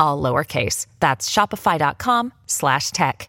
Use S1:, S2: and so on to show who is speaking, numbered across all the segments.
S1: all lowercase. That's shopify.com slash tech.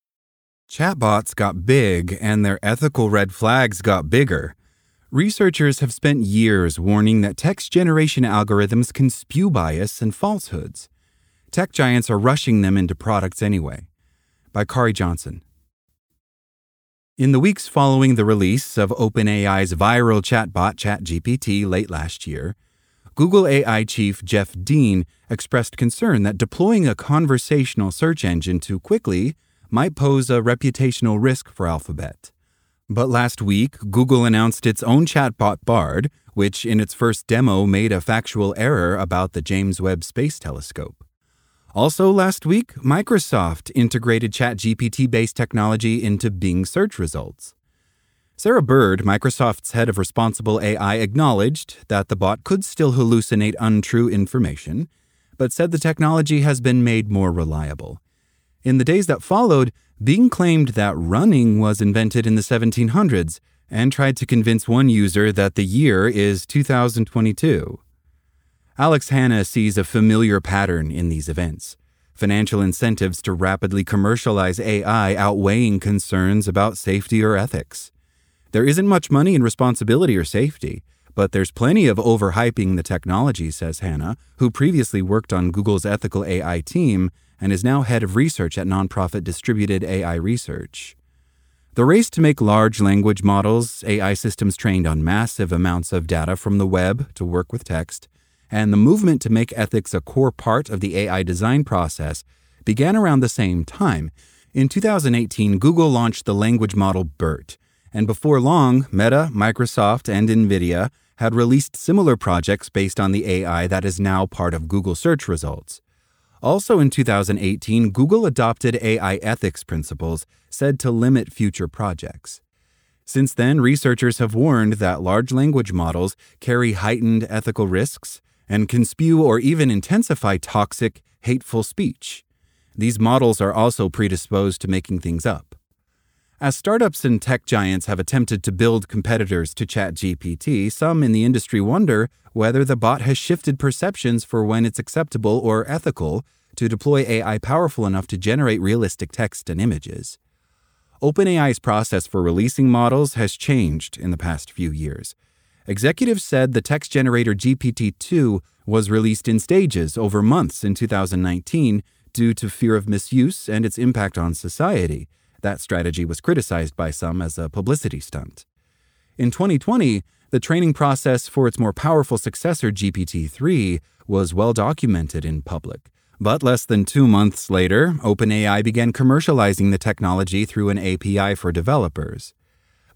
S2: Chatbots got big and their ethical red flags got bigger. Researchers have spent years warning that text generation algorithms can spew bias and falsehoods. Tech giants are rushing them into products anyway. By Khari Johnson. In the weeks following the release of OpenAI's viral chatbot ChatGPT late last year, Google AI chief Jeff Dean expressed concern that deploying a conversational search engine too quickly might pose a reputational risk for Alphabet. But last week, Google announced its own chatbot Bard, which in its first demo made a factual error about the James Webb Space Telescope. Also last week, Microsoft integrated ChatGPT based technology into Bing search results. Sarah Bird, Microsoft's head of responsible AI, acknowledged that the bot could still hallucinate untrue information, but said the technology has been made more reliable. In the days that followed, Bing claimed that running was invented in the 1700s and tried to convince one user that the year is 2022. Alex Hanna sees a familiar pattern in these events financial incentives to rapidly commercialize AI outweighing concerns about safety or ethics. There isn't much money in responsibility or safety, but there's plenty of overhyping the technology, says Hanna, who previously worked on Google's ethical AI team and is now head of research at nonprofit Distributed AI Research. The race to make large language models, AI systems trained on massive amounts of data from the web to work with text, and the movement to make ethics a core part of the AI design process began around the same time. In 2018, Google launched the language model BERT, and before long, Meta, Microsoft, and NVIDIA had released similar projects based on the AI that is now part of Google search results. Also in 2018, Google adopted AI ethics principles said to limit future projects. Since then, researchers have warned that large language models carry heightened ethical risks and can spew or even intensify toxic, hateful speech. These models are also predisposed to making things up. As startups and tech giants have attempted to build competitors to ChatGPT, some in the industry wonder whether the bot has shifted perceptions for when it's acceptable or ethical to deploy AI powerful enough to generate realistic text and images. OpenAI's process for releasing models has changed in the past few years. Executives said the text generator GPT 2 was released in stages over months in 2019 due to fear of misuse and its impact on society. That strategy was criticized by some as a publicity stunt. In 2020, the training process for its more powerful successor, GPT 3, was well documented in public. But less than two months later, OpenAI began commercializing the technology through an API for developers.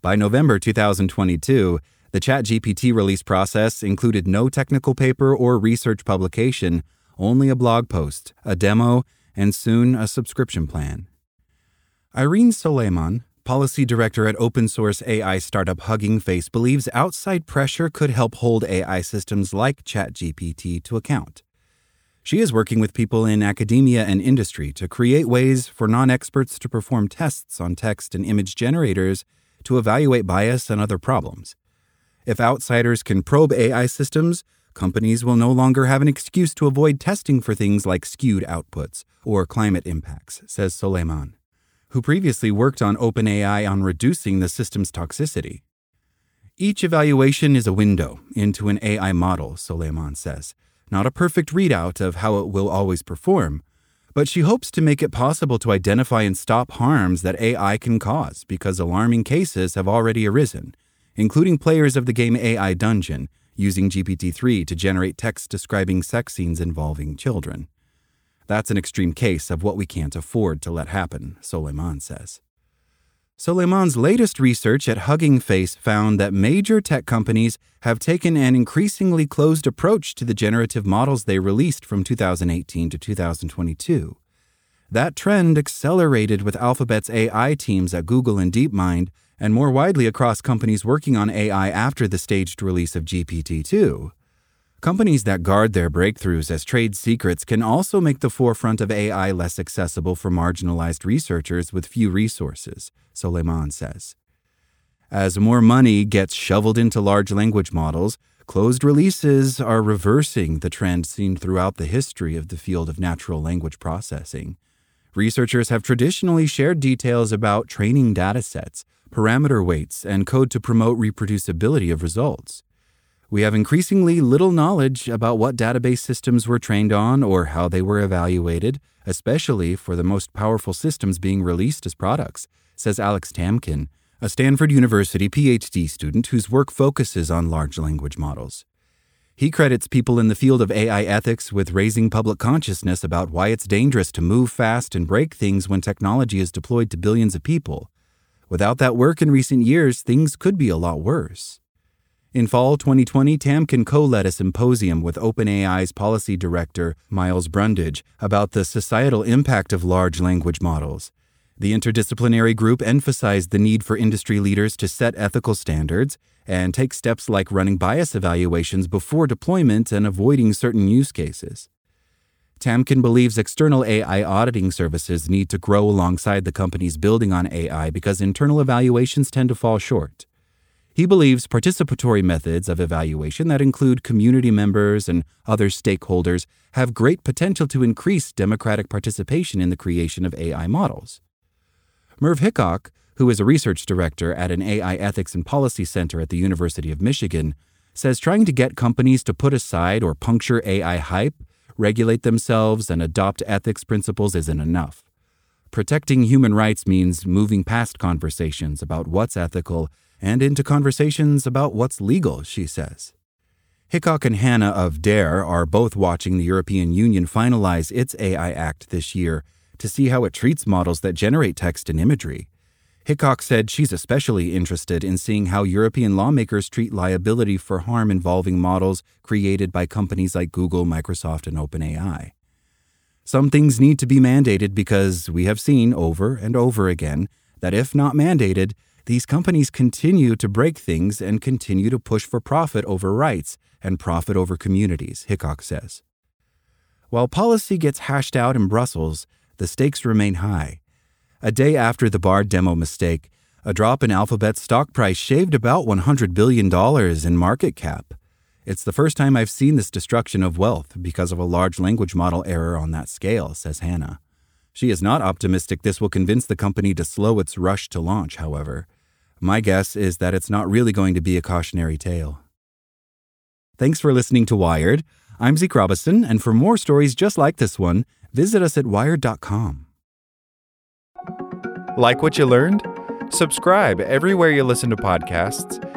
S2: By November 2022, the ChatGPT release process included no technical paper or research publication, only a blog post, a demo, and soon a subscription plan. Irene Solaiman, policy director at open source AI startup Hugging Face, believes outside pressure could help hold AI systems like ChatGPT to account. She is working with people in academia and industry to create ways for non experts to perform tests on text and image generators to evaluate bias and other problems. If outsiders can probe AI systems, companies will no longer have an excuse to avoid testing for things like skewed outputs or climate impacts, says Solaiman who previously worked on OpenAI on reducing the system's toxicity. Each evaluation is a window into an AI model, Solaiman says. not a perfect readout of how it will always perform, but she hopes to make it possible to identify and stop harms that AI can cause because alarming cases have already arisen, including players of the game AI Dungeon using GPT 3 to generate text describing sex scenes involving children. That's an extreme case of what we can't afford to let happen, Solaiman says. Solaiman's latest research at Hugging Face found that major tech companies have taken an increasingly closed approach to the generative models they released from 2018 to 2022. That trend accelerated with Alphabet's AI teams at Google and DeepMind, and more widely across companies working on AI after the staged release of GPT 2. Companies that guard their breakthroughs as trade secrets can also make the forefront of AI less accessible for marginalized researchers with few resources, Solaiman says. As more money gets shoveled into large language models, closed releases are reversing the trend seen throughout the history of the field of natural language processing. Researchers have traditionally shared details about training datasets, parameter weights, and code to promote reproducibility of results. We have increasingly little knowledge about what database systems were trained on or how they were evaluated, especially for the most powerful systems being released as products, says Alex Tamkin, a Stanford University PhD student whose work focuses on large language models. He credits people in the field of AI ethics with raising public consciousness about why it's dangerous to move fast and break things when technology is deployed to billions of people. Without that work in recent years, things could be a lot worse. In fall 2020, Tamkin co led a symposium with OpenAI's policy director, Miles Brundage, about the societal impact of large language models. The interdisciplinary group emphasized the need for industry leaders to set ethical standards and take steps like running bias evaluations before deployment and avoiding certain use cases. Tamkin believes external AI auditing services need to grow alongside the companies building on AI because internal evaluations tend to fall short. He believes participatory methods of evaluation that include community members and other stakeholders have great potential to increase democratic participation in the creation of AI models. Merve Hickok, who is a research director at an AI ethics and policy center at the University of Michigan, says trying to get companies to put aside or puncture AI hype, regulate themselves, and adopt ethics principles isn't enough. Protecting human rights means moving past conversations about what's ethical and into conversations about what's legal, she says. Hickok and Hanna of DAIR are both watching the European Union finalize its AI Act this year to see how it treats models that generate text and imagery. Hickok said she's especially interested in seeing how European lawmakers treat liability for harm involving models created by companies like Google, Microsoft, and OpenAI. Some things need to be mandated because we have seen over and over again that if not mandated, these companies continue to break things and continue to push for profit over rights and profit over communities, Hickok says. While policy gets hashed out in Brussels, the stakes remain high. A day after the Bard demo mistake, a drop in Alphabet's stock price shaved about $100 billion in market cap. It's the first time I've seen this destruction of wealth because of a large language model error on that scale, says Hanna. She is not optimistic this will convince the company to slow its rush to launch, however. My guess is that it's not really going to be a cautionary tale. Thanks for listening to Wired. I'm Zeke Robison, and for more stories just like this one, visit us at wired.com.
S3: Like what you learned? Subscribe everywhere you listen to podcasts